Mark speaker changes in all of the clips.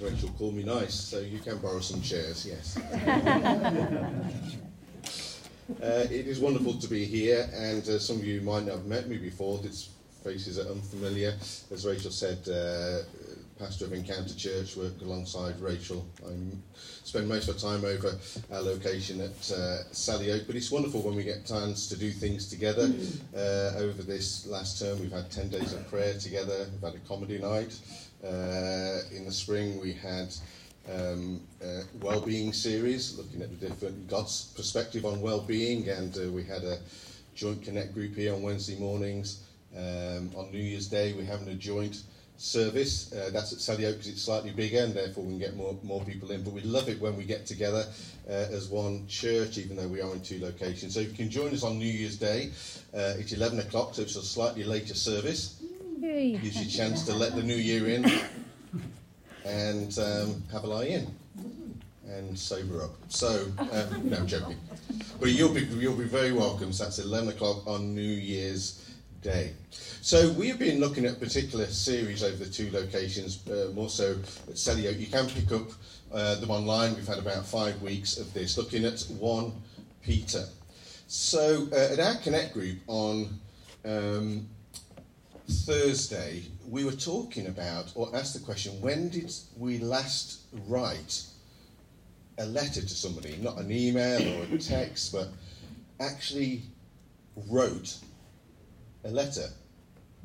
Speaker 1: Rachel called me nice, so you can borrow some chairs, yes. Uh, it is wonderful to be here, and uh, some of you might not have met me before. Its faces are unfamiliar. As Rachel said, uh, pastor of Encounter Church, work alongside Rachel. I spend most of my time over our location at uh, Selly Oak, but it's wonderful when we get chance to do things together. Uh, over this last term, we've had 10 days of prayer together, we've had a comedy night. Uh, in the spring, we had um, well-being series, looking at the different God's perspective on well-being, and uh, we had a joint connect group here on Wednesday mornings. Um, on New Year's Day, we're having a joint service. Uh, that's at Selly Oak because it's slightly bigger, and therefore we can get more more people in. But we love it when we get together uh, as one church, even though we are in two locations. So if you can join us on New Year's Day. Uh, it's 11 o'clock, so it's a slightly later service. Yay. Gives you a chance to let the new year in and um, have a lie in and sober up. So, um, no, I'm joking. But you'll be, you'll be very welcome. So that's 11 o'clock on New Year's Day. So we have been looking at a particular series over the two locations, uh, more so at Oak. You can pick up uh, them online. We've had about five weeks of this, looking at 1 Peter. So uh, at our Connect group on um, Thursday, we were talking about, or asked the question, when did we last write a letter to somebody? Not an email or a text, but actually wrote a letter.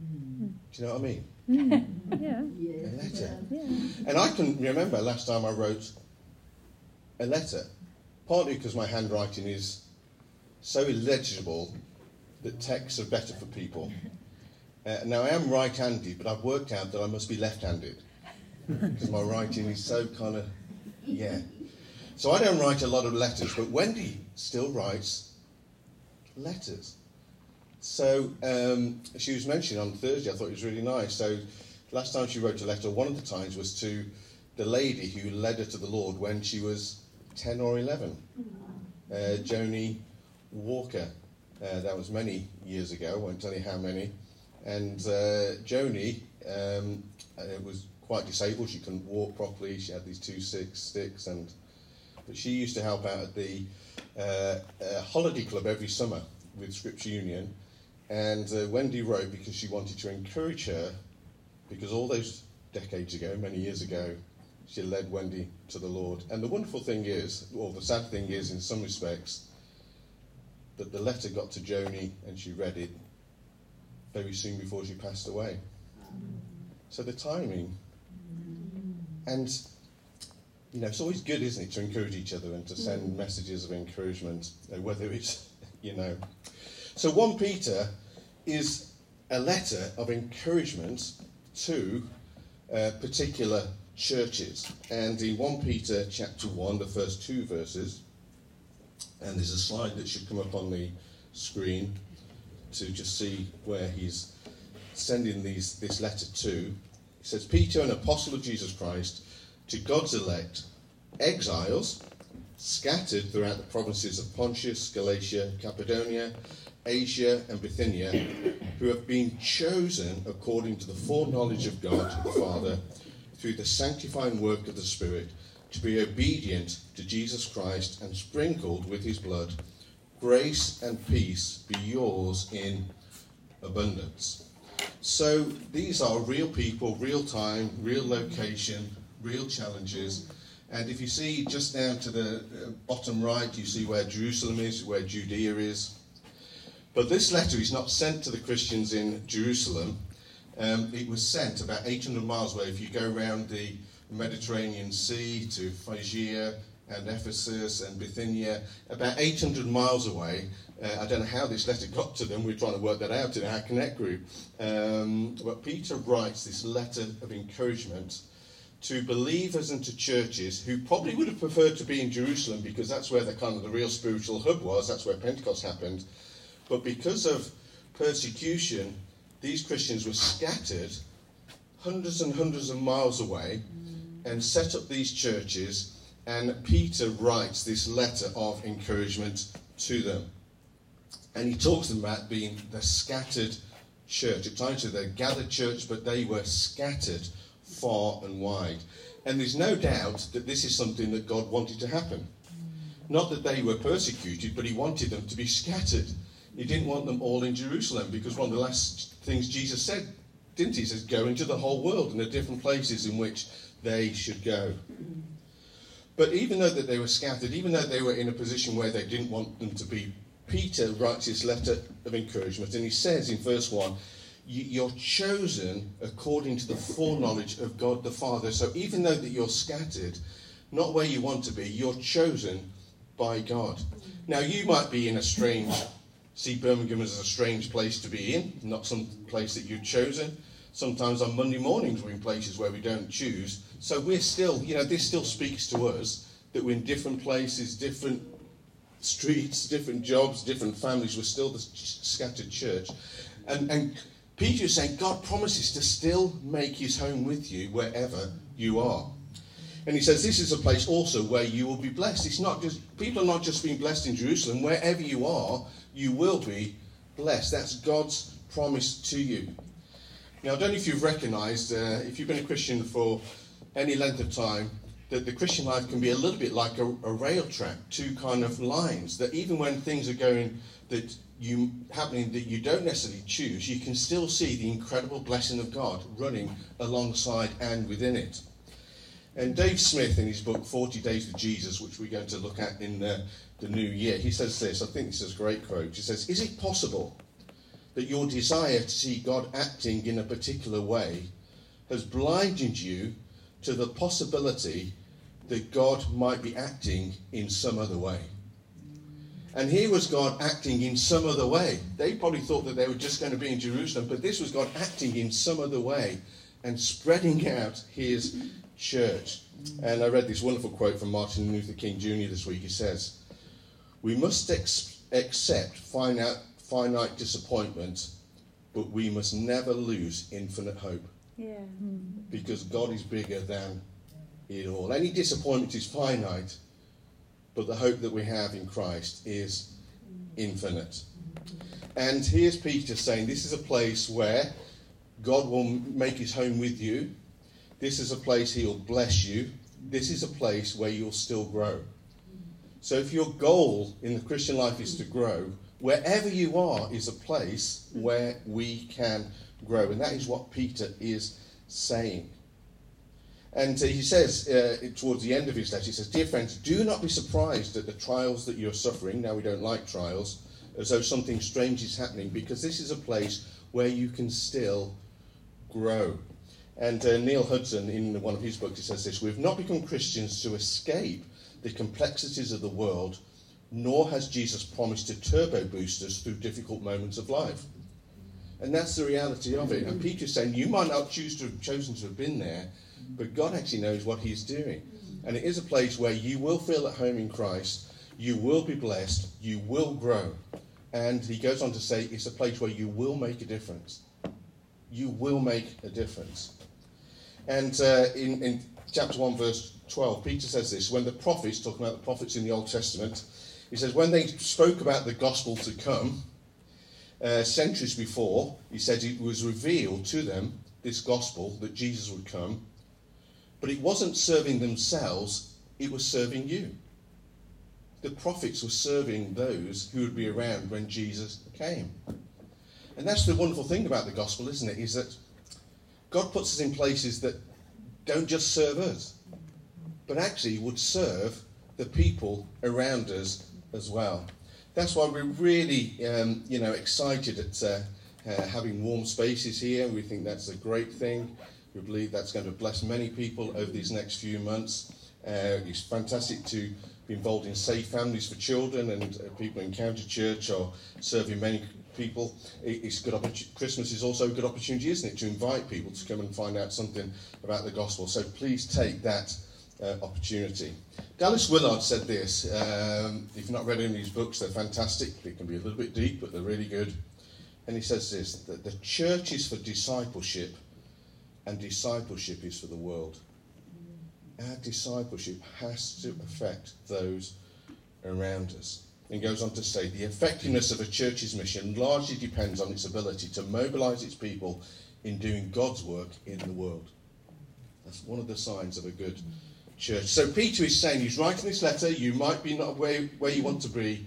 Speaker 1: Mm. Do you know what I mean?
Speaker 2: yeah.
Speaker 1: A letter. Yeah. And I can remember last time I wrote a letter, partly because my handwriting is so illegible that texts are better for people. Uh, now, I am right handed, but I've worked out that I must be left handed because my writing is so kind of, yeah. So I don't write a lot of letters, but Wendy still writes letters. So um, she was mentioning on Thursday, I thought it was really nice. So last time she wrote a letter, one of the times was to the lady who led her to the Lord when she was 10 or 11, uh, Joni Walker. Uh, that was many years ago, I won't tell you how many. And uh, Joni um, uh, was quite disabled. She couldn't walk properly. She had these two six sticks, and but she used to help out at the uh, uh, holiday club every summer with Scripture Union. And uh, Wendy wrote because she wanted to encourage her, because all those decades ago, many years ago, she led Wendy to the Lord. And the wonderful thing is, or the sad thing is, in some respects, that the letter got to Joni and she read it very soon before she passed away. So the timing. And, you know, it's always good, isn't it, to encourage each other and to send mm. messages of encouragement, uh, whether it's, you know. So 1 Peter is a letter of encouragement to uh, particular churches. And in 1 Peter chapter 1, the first two verses, and there's a slide that should come up on the screen to just see where he's sending these, this letter to. He says, Peter, an apostle of Jesus Christ, to God's elect, exiles scattered throughout the provinces of Pontus, Galatia, Cappadocia, Asia, and Bithynia, who have been chosen according to the foreknowledge of God the Father through the sanctifying work of the Spirit to be obedient to Jesus Christ and sprinkled with his blood grace and peace be yours in abundance. So these are real people, real time, real location, real challenges. And if you see just down to the uh, bottom right, you see where Jerusalem is, where Judea is. But this letter is not sent to the Christians in Jerusalem. Um, it was sent about 800 miles away. If you go around the Mediterranean Sea to Phrygia, and Ephesus and Bithynia, about 800 miles away. Uh, I don't know how this letter got to them. We're trying to work that out in our Connect group. Um, but Peter writes this letter of encouragement to believers and to churches who probably would have preferred to be in Jerusalem because that's where the kind of the real spiritual hub was. That's where Pentecost happened. But because of persecution, these Christians were scattered hundreds and hundreds of miles away and set up these churches and Peter writes this letter of encouragement to them. And he talks to them about being the scattered church. At times they're gathered church, but they were scattered far and wide. And there's no doubt that this is something that God wanted to happen. Not that they were persecuted, but He wanted them to be scattered. He didn't want them all in Jerusalem because one of the last things Jesus said, didn't he? He says, Go into the whole world and the different places in which they should go. But even though that they were scattered, even though they were in a position where they didn't want them to be, Peter writes this letter of encouragement, and he says in verse 1 you're chosen according to the foreknowledge of God the Father. So even though that you're scattered, not where you want to be, you're chosen by God. Now you might be in a strange, see Birmingham as a strange place to be in, not some place that you've chosen. Sometimes on Monday mornings we're in places where we don't choose. So we're still, you know, this still speaks to us that we're in different places, different streets, different jobs, different families. We're still the scattered church. And, and Peter is saying God promises to still make his home with you wherever you are. And he says this is a place also where you will be blessed. It's not just people are not just being blessed in Jerusalem. Wherever you are, you will be blessed. That's God's promise to you. Now, I don't know if you've recognised, uh, if you've been a Christian for any length of time, that the Christian life can be a little bit like a, a rail track, two kind of lines. That even when things are going that you happening that you don't necessarily choose, you can still see the incredible blessing of God running alongside and within it. And Dave Smith, in his book 40 Days with Jesus, which we're going to look at in the, the new year, he says this. I think this is a great quote. He says, Is it possible that your desire to see God acting in a particular way has blinded you to the possibility that God might be acting in some other way? And here was God acting in some other way. They probably thought that they were just going to be in Jerusalem, but this was God acting in some other way and spreading out his church. And I read this wonderful quote from Martin Luther King Jr. this week. He says, We must ex- accept finite, finite disappointment, but we must never lose infinite hope. Because God is bigger than it all. Any disappointment is finite, but the hope that we have in Christ is infinite. And here's Peter saying this is a place where God will make his home with you. This is a place he'll bless you. This is a place where you'll still grow. So if your goal in the Christian life is to grow, wherever you are is a place where we can grow. And that is what Peter is saying. And uh, he says uh, towards the end of his letter, he says, Dear friends, do not be surprised at the trials that you're suffering. Now, we don't like trials, as though something strange is happening, because this is a place where you can still grow. And uh, Neil Hudson, in one of his books, he says this We've not become Christians to escape the complexities of the world, nor has Jesus promised to turbo boost us through difficult moments of life. And that's the reality of it. And Peter's saying, You might not choose to have chosen to have been there but God actually knows what He's doing. And it is a place where you will feel at home in Christ, you will be blessed, you will grow. And he goes on to say it's a place where you will make a difference. You will make a difference. And uh, in, in chapter 1, verse 12, Peter says this when the prophets, talking about the prophets in the Old Testament, he says, when they spoke about the gospel to come, uh, centuries before, he said it was revealed to them, this gospel, that Jesus would come, but it wasn't serving themselves, it was serving you. The prophets were serving those who would be around when Jesus came. And that's the wonderful thing about the gospel, isn't it? Is that God puts us in places that don't just serve us, but actually would serve the people around us as well. That's why we're really, um, you know, excited at uh, uh, having warm spaces here. We think that's a great thing. We believe that's going to bless many people over these next few months. Uh, it's fantastic to be involved in Safe Families for Children and uh, people Encounter Church or serving many people. It's good Christmas is also a good opportunity, isn't it, to invite people to come and find out something about the gospel. So please take that uh, opportunity. Dallas Willard said this. Um, if you've not read any of his books, they're fantastic. They can be a little bit deep, but they're really good. And he says this that the church is for discipleship and discipleship is for the world. Our discipleship has to affect those around us. And goes on to say the effectiveness of a church's mission largely depends on its ability to mobilize its people in doing God's work in the world. That's one of the signs of a good church. So Peter is saying, he's writing this letter, you might be not where, where you want to be,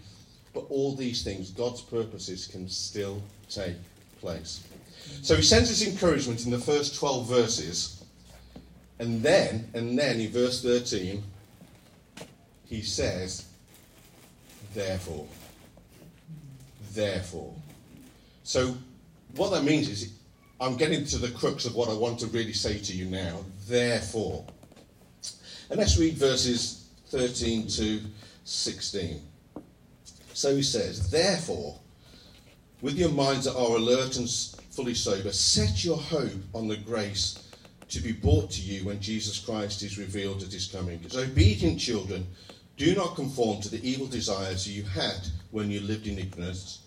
Speaker 1: but all these things, God's purposes, can still take place. So he sends his encouragement in the first 12 verses, and then, and then in verse 13, he says, therefore. Therefore. So what that means is I'm getting to the crux of what I want to really say to you now. Therefore. And let's read verses 13 to 16. So he says, Therefore, with your minds that are alert and fully sober, set your hope on the grace to be brought to you when Jesus Christ is revealed at his coming. As obedient children, do not conform to the evil desires you had when you lived in ignorance.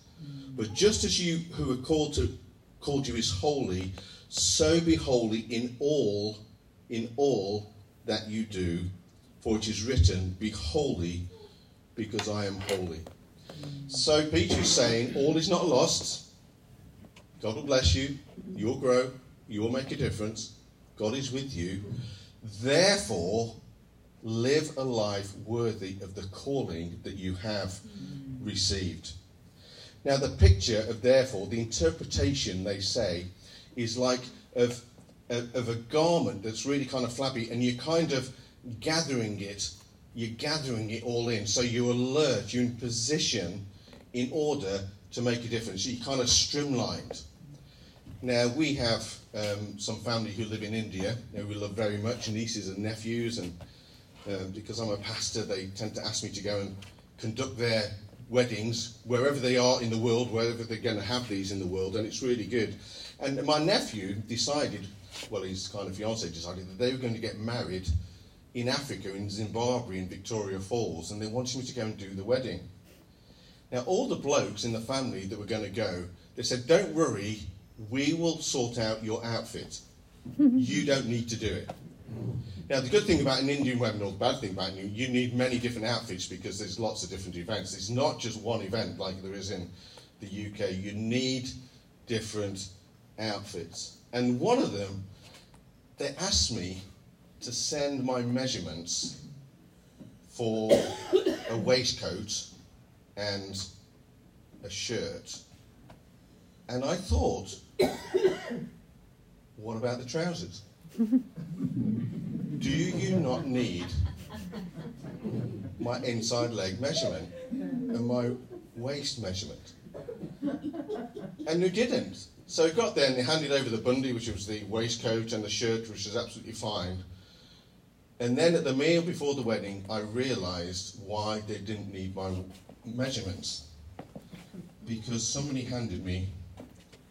Speaker 1: But just as you who are called to called you is holy, so be holy in all, in all that you do. For it is written, Be holy, because I am holy. So Peter is saying, all is not lost. God will bless you. You'll grow. You will make a difference. God is with you. Therefore, live a life worthy of the calling that you have received. Now, the picture of therefore, the interpretation they say, is like of, of, of a garment that's really kind of flabby, and you're kind of gathering it, you're gathering it all in. So you're alert, you're in position in order to make a difference. You're kind of streamlined. Now, we have um, some family who live in India, we love very much, nieces and nephews, and um, because I'm a pastor, they tend to ask me to go and conduct their weddings wherever they are in the world, wherever they're going to have these in the world, and it's really good. And my nephew decided, well, his kind of fiance decided that they were going to get married in Africa, in Zimbabwe, in Victoria Falls, and they wanted me to go and do the wedding. Now, all the blokes in the family that were going to go, they said, Don't worry, we will sort out your outfit. You don't need to do it. Now, the good thing about an Indian wedding, or the bad thing about it, you need many different outfits because there's lots of different events. It's not just one event like there is in the UK. You need different outfits. And one of them, they asked me to send my measurements for a waistcoat and a shirt. And I thought, what about the trousers? Do you not need my inside leg measurement and my waist measurement? And they didn't. So he got there and they handed over the bundy, which was the waistcoat and the shirt, which was absolutely fine. And then at the meal before the wedding, I realised why they didn't need my measurements. Because somebody handed me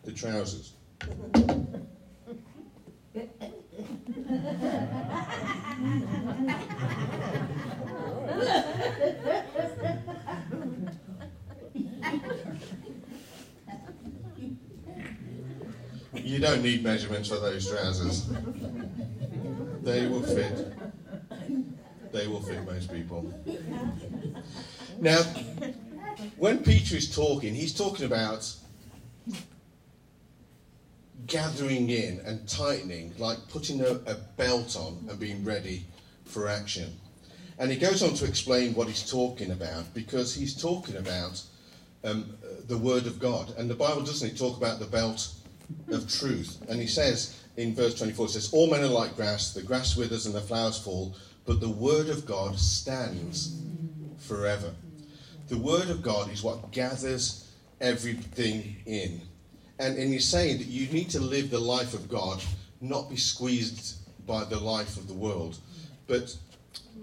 Speaker 1: the trousers. You don't need measurements for those trousers. They will fit. They will fit most people. Now, when Peter is talking, he's talking about gathering in and tightening, like putting a, a, belt on and being ready for action. And he goes on to explain what he's talking about because he's talking about um, the Word of God. And the Bible doesn't talk about the belt of truth? And he says in verse 24, it says, All men are like grass, the grass withers and the flowers fall, but the Word of God stands forever. The Word of God is what gathers everything in. And, and he's saying that you need to live the life of God, not be squeezed by the life of the world. But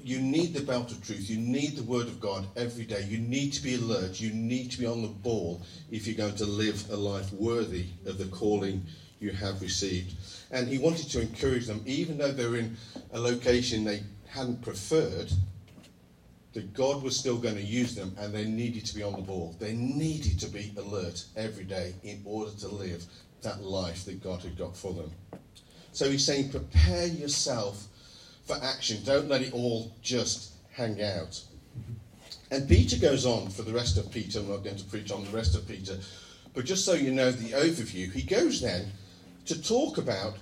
Speaker 1: you need the belt of truth. You need the word of God every day. You need to be alert. You need to be on the ball if you're going to live a life worthy of the calling you have received. And he wanted to encourage them, even though they're in a location they hadn't preferred, that God was still going to use them and they needed to be on the ball. They needed to be alert every day in order to live that life that God had got for them. So he's saying, prepare yourself for action. Don't let it all just hang out. And Peter goes on for the rest of Peter. I'm not going to preach on the rest of Peter. But just so you know the overview, he goes then to talk about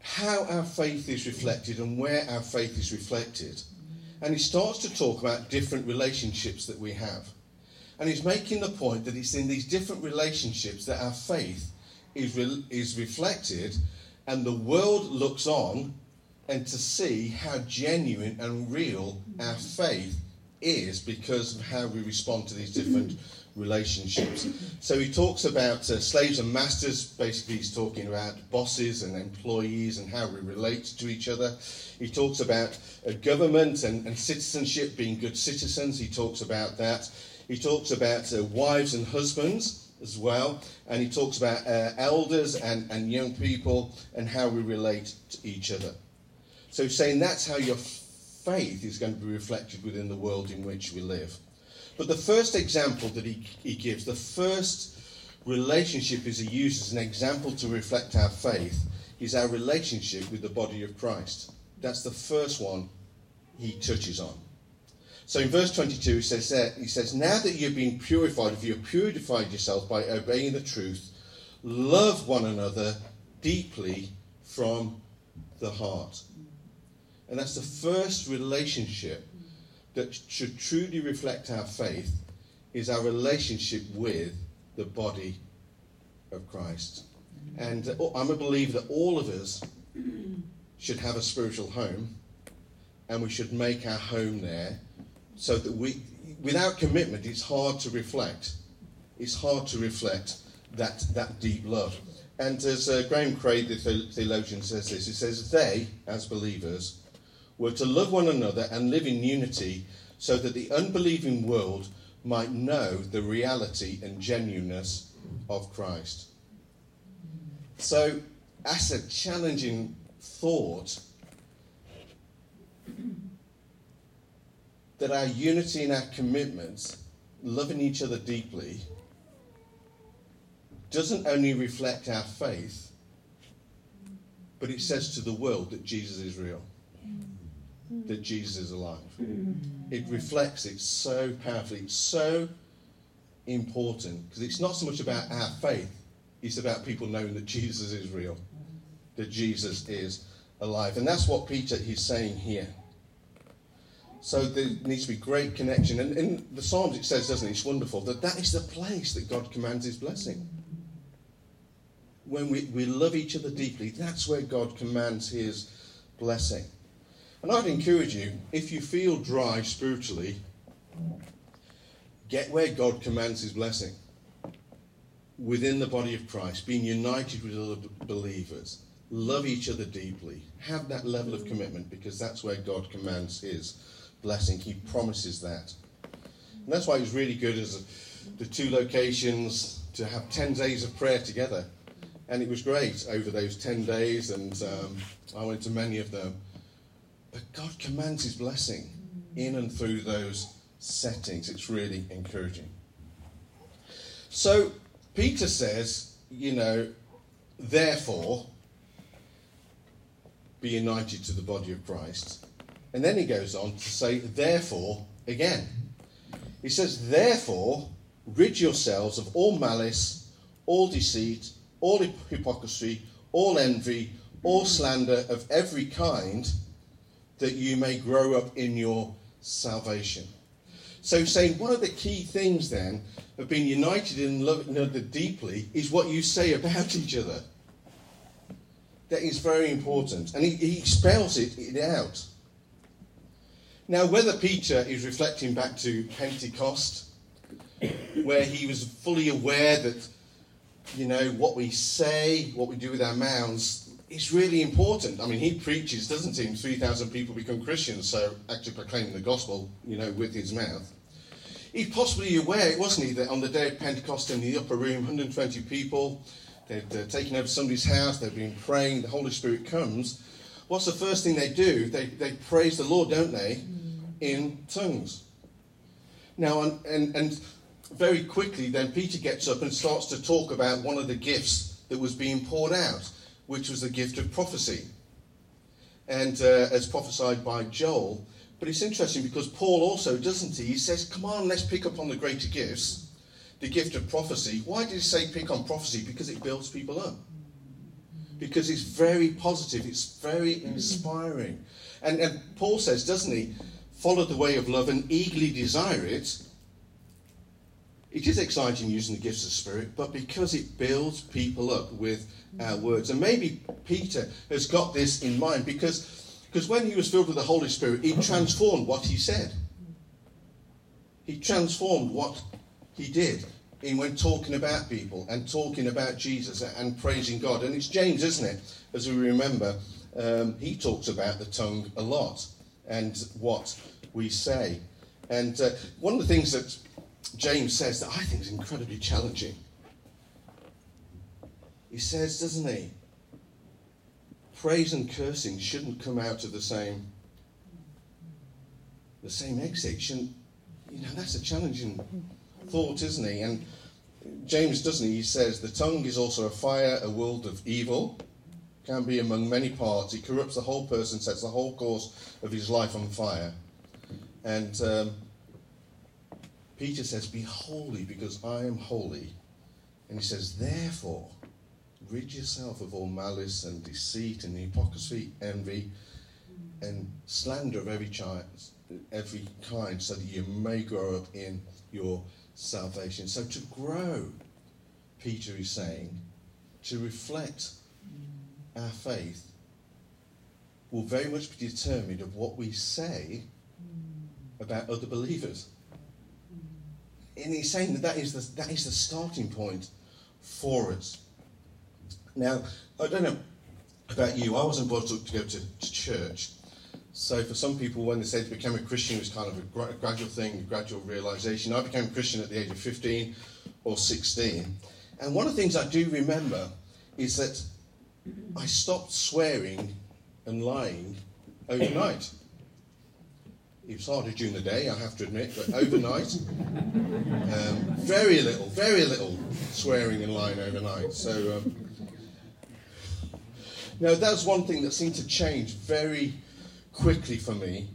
Speaker 1: how our faith is reflected and where our faith is reflected. And he starts to talk about different relationships that we have. And he's making the point that it's in these different relationships that our faith is, re- is reflected, and the world looks on and to see how genuine and real our faith is because of how we respond to these different relationships. So he talks about uh, slaves and masters. Basically, he's talking about bosses and employees and how we relate to each other. He talks about uh, government and, and, citizenship, being good citizens. He talks about that. He talks about uh, wives and husbands as well. And he talks about uh, elders and, and young people and how we relate to each other. So saying that's how your faith is going to be reflected within the world in which we live. But the first example that he, he gives, the first relationship is he uses as an example to reflect our faith, is our relationship with the body of Christ. That's the first one he touches on. So in verse 22, he says, that, he says, Now that you've been purified, if you've purified yourself by obeying the truth, love one another deeply from the heart. And that's the first relationship that should truly reflect our faith is our relationship with the body of Christ. And uh, I'm a believer that all of us should have a spiritual home and we should make our home there so that we, without commitment, it's hard to reflect. It's hard to reflect that, that deep love. And as uh, Graham Craig, the theologian, says this, he says, they, as believers, were to love one another and live in unity so that the unbelieving world might know the reality and genuineness of Christ. So, that's a challenging thought that our unity and our commitment, loving each other deeply, doesn't only reflect our faith, but it says to the world that Jesus is real that Jesus is alive. Mm-hmm. It reflects it so powerfully. It's so important because it's not so much about our faith, it's about people knowing that Jesus is real, that Jesus is alive. And that's what Peter is saying here. So there needs to be great connection. And in the Psalms it says, doesn't it? It's wonderful that that is the place that God commands his blessing. When we, we love each other deeply, that's where God commands his blessing. And I'd encourage you, if you feel dry spiritually, get where God commands his blessing within the body of Christ, being united with other believers. Love each other deeply. Have that level of commitment because that's where God commands his blessing. He promises that. And that's why it's really good as the two locations to have 10 days of prayer together. And it was great over those 10 days, and um, I went to many of them. But God commands His blessing in and through those settings. It's really encouraging. So Peter says, you know, therefore, be united to the body of Christ. And then he goes on to say, therefore, again. He says, therefore, rid yourselves of all malice, all deceit, all hypocrisy, all envy, all slander of every kind that you may grow up in your salvation. So, saying one of the key things then of being united in love another deeply is what you say about each other. That is very important. And he, he spells it, it out. Now, whether Peter is reflecting back to Pentecost, where he was fully aware that, you know, what we say, what we do with our mouths, it's really important. I mean, he preaches, doesn't he? 3,000 people become Christians, so actually proclaiming the gospel, you know, with his mouth. He's possibly aware, wasn't he, that on the day of Pentecost in the upper room, 120 people, they'd uh, taken over somebody's house, they've been praying, the Holy Spirit comes. What's the first thing they do? They, they praise the Lord, don't they, in tongues. Now, and, and, and very quickly, then Peter gets up and starts to talk about one of the gifts that was being poured out which was the gift of prophecy, and uh, as prophesied by Joel. But it's interesting because Paul also, doesn't he? He says, Come on, let's pick up on the greater gifts, the gift of prophecy. Why did he say pick on prophecy? Because it builds people up. because it's very positive, it's very inspiring. And, and Paul says, doesn't he? Follow the way of love and eagerly desire it. It is exciting using the gifts of the Spirit, but because it builds people up with our words. And maybe Peter has got this in mind because, because when he was filled with the Holy Spirit, he transformed what he said. He transformed what he did in when talking about people and talking about Jesus and praising God. And it's James, isn't it? As we remember, um, he talks about the tongue a lot and what we say. And uh, one of the things that James says that I think is incredibly challenging, he says, doesn't he? Praise and cursing shouldn't come out of the same the same exit. You know that's a challenging thought, isn't he? And James doesn't he? He says the tongue is also a fire, a world of evil, can be among many parts. It corrupts the whole person, sets the whole course of his life on fire. And um, Peter says, Be holy because I am holy. And he says, Therefore, rid yourself of all malice and deceit and hypocrisy, envy, and slander of every, child, every kind, so that you may grow up in your salvation. So to grow, Peter is saying, to reflect our faith will very much be determined of what we say about other believers. And he's saying that that is the, that is the starting point for us. Now, I don't know about you, I wasn't brought up to go to, to church. So for some people, when they say to become a Christian, it's kind of a gra- gradual thing, a gradual realization. I became a Christian at the age of 15 or 16. And one of the things I do remember is that I stopped swearing and lying overnight. It was harder during the day, I have to admit, but overnight, um, very little, very little swearing in line overnight. So, um, now that's one thing that seemed to change very quickly for me.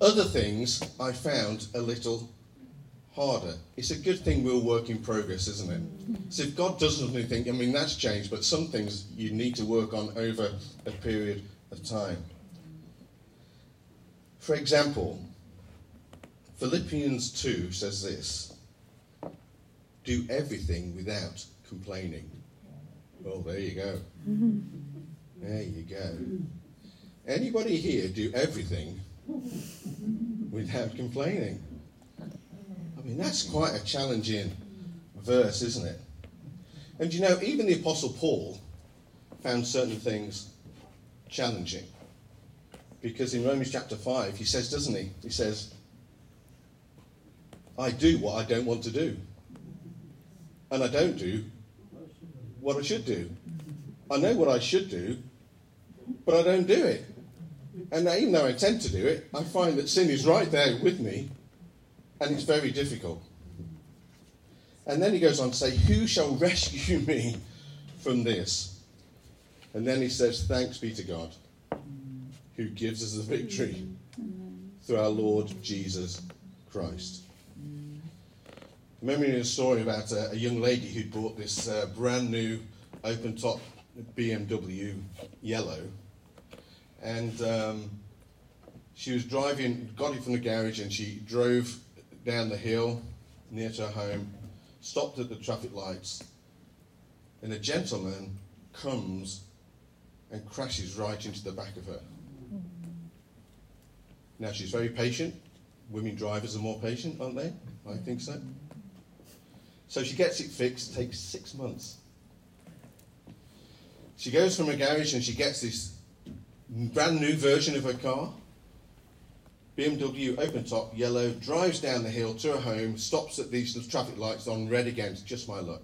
Speaker 1: Other things I found a little harder. It's a good thing we're work in progress, isn't it? So if God does not anything, I mean, that's changed, but some things you need to work on over a period of time. For example, Philippians 2 says this Do everything without complaining. Well, there you go. There you go. Anybody here do everything without complaining? I mean, that's quite a challenging verse, isn't it? And you know, even the Apostle Paul found certain things challenging. Because in Romans chapter 5, he says, doesn't he? He says, I do what I don't want to do. And I don't do what I should do. I know what I should do, but I don't do it. And even though I tend to do it, I find that sin is right there with me, and it's very difficult. And then he goes on to say, Who shall rescue me from this? And then he says, Thanks be to God, who gives us the victory through our Lord Jesus Christ. I remember a story about a, a young lady who'd bought this uh, brand new open top BMW yellow and um, she was driving, got it from the garage, and she drove down the hill near to her home, stopped at the traffic lights, and a gentleman comes and crashes right into the back of her. Now she's very patient. Women drivers are more patient, aren't they? I think so. So she gets it fixed, takes six months. She goes from a garage and she gets this brand new version of her car. BMW open top, yellow, drives down the hill to her home, stops at these traffic lights on red again. It's just my luck.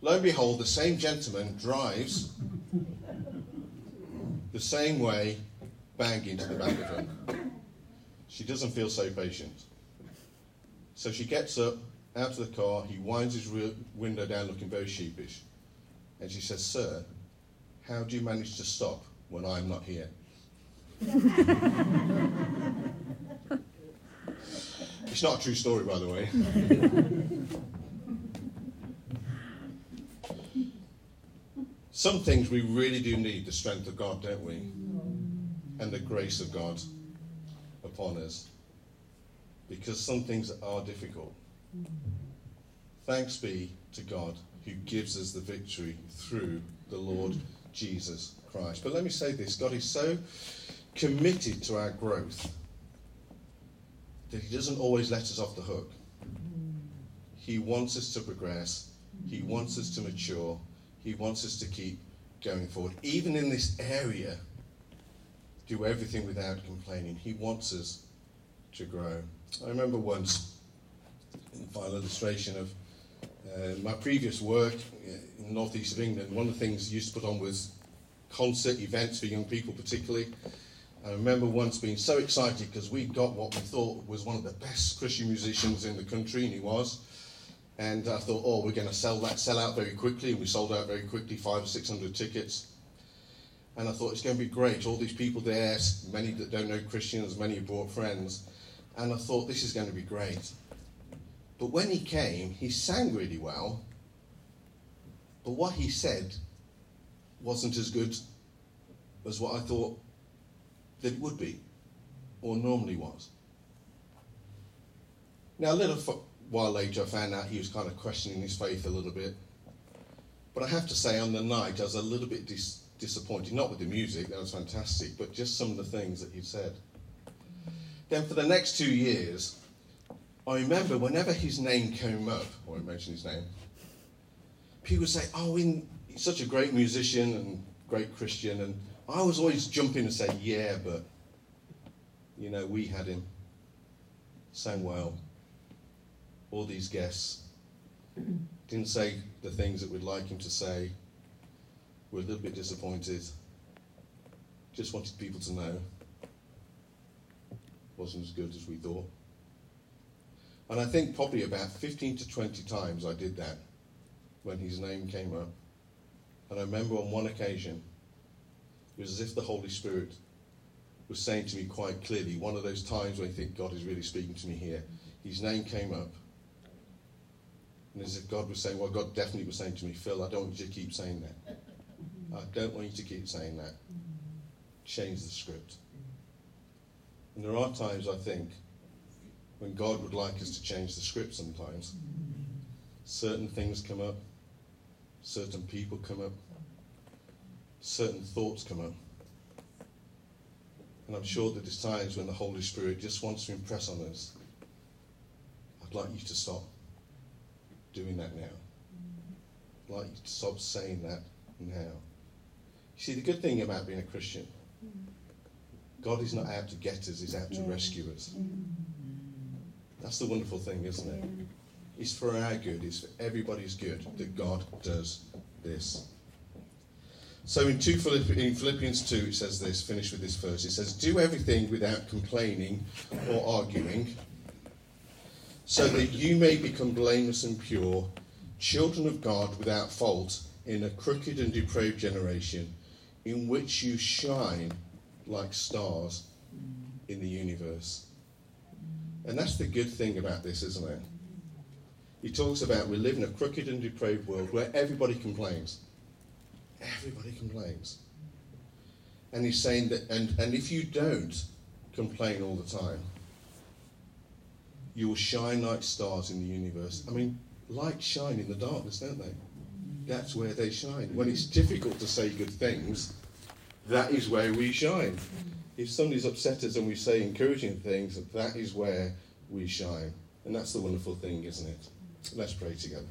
Speaker 1: Lo and behold, the same gentleman drives the same way, bang into the back of her. She doesn't feel so patient. So she gets up, out of the car, he winds his window down looking very sheepish. And she says, Sir, how do you manage to stop when I'm not here. it's not a true story, by the way. Some things we really do need the strength of God, don't we? And the grace of God upon us. Because some things are difficult. Thanks be to God who gives us the victory through the Lord Jesus Christ. But let me say this God is so committed to our growth that He doesn't always let us off the hook. He wants us to progress, He wants us to mature, He wants us to keep going forward. Even in this area, do everything without complaining. He wants us to grow. I remember once, final illustration of uh, my previous work in the northeast of England, one of the things I used to put on was concert events for young people, particularly. I remember once being so excited because we got what we thought was one of the best Christian musicians in the country, and he was. And I thought, oh, we're going to sell that, sell out very quickly. And we sold out very quickly, five or six hundred tickets. And I thought it's going to be great. All these people there, many that don't know Christians, many have brought friends. And I thought this is going to be great. But when he came, he sang really well. But what he said wasn't as good as what I thought that it would be, or normally was. Now, a little while later, I found out he was kind of questioning his faith a little bit. But I have to say, on the night, I was a little bit dis- disappointed. Not with the music, that was fantastic, but just some of the things that he'd said. Then, for the next two years, I remember whenever his name came up, or I mentioned his name, people would say, Oh, in, he's such a great musician and great Christian. And I was always jumping and say, Yeah, but, you know, we had him. Sang well. All these guests didn't say the things that we'd like him to say. We're a little bit disappointed. Just wanted people to know. Wasn't as good as we thought. And I think probably about 15 to 20 times I did that when his name came up. And I remember on one occasion, it was as if the Holy Spirit was saying to me quite clearly, one of those times when you think God is really speaking to me here. His name came up. And as if God was saying, well, God definitely was saying to me, Phil, I don't want you to keep saying that. I don't want you to keep saying that. Change the script. And there are times, I think, when God would like us to change the script sometimes. Certain things come up, certain people come up, certain thoughts come up. And I'm sure that there's times when the Holy Spirit just wants to impress on us. I'd like you to stop doing that now. I'd like you to stop saying that now. You see, the good thing about being a Christian, God is not out to get us, He's out to rescue us. Mm-hmm. That's the wonderful thing, isn't it? It's for our good, it's for everybody's good that God does this. So in, two in Philippians 2, it says this, finish with this verse. It says, Do everything without complaining or arguing, so that you may become blameless and pure, children of God without fault in a crooked and depraved generation, in which you shine like stars in the universe. And that's the good thing about this, isn't it? He talks about we live in a crooked and depraved world where everybody complains. Everybody complains. And he's saying that, and, and if you don't complain all the time, you will shine like stars in the universe. I mean, lights shine in the darkness, don't they? That's where they shine. When it's difficult to say good things, that is where we shine if somebody's upset us and we say encouraging things, that is where we shine. And that's the wonderful thing, isn't it? Let's pray together.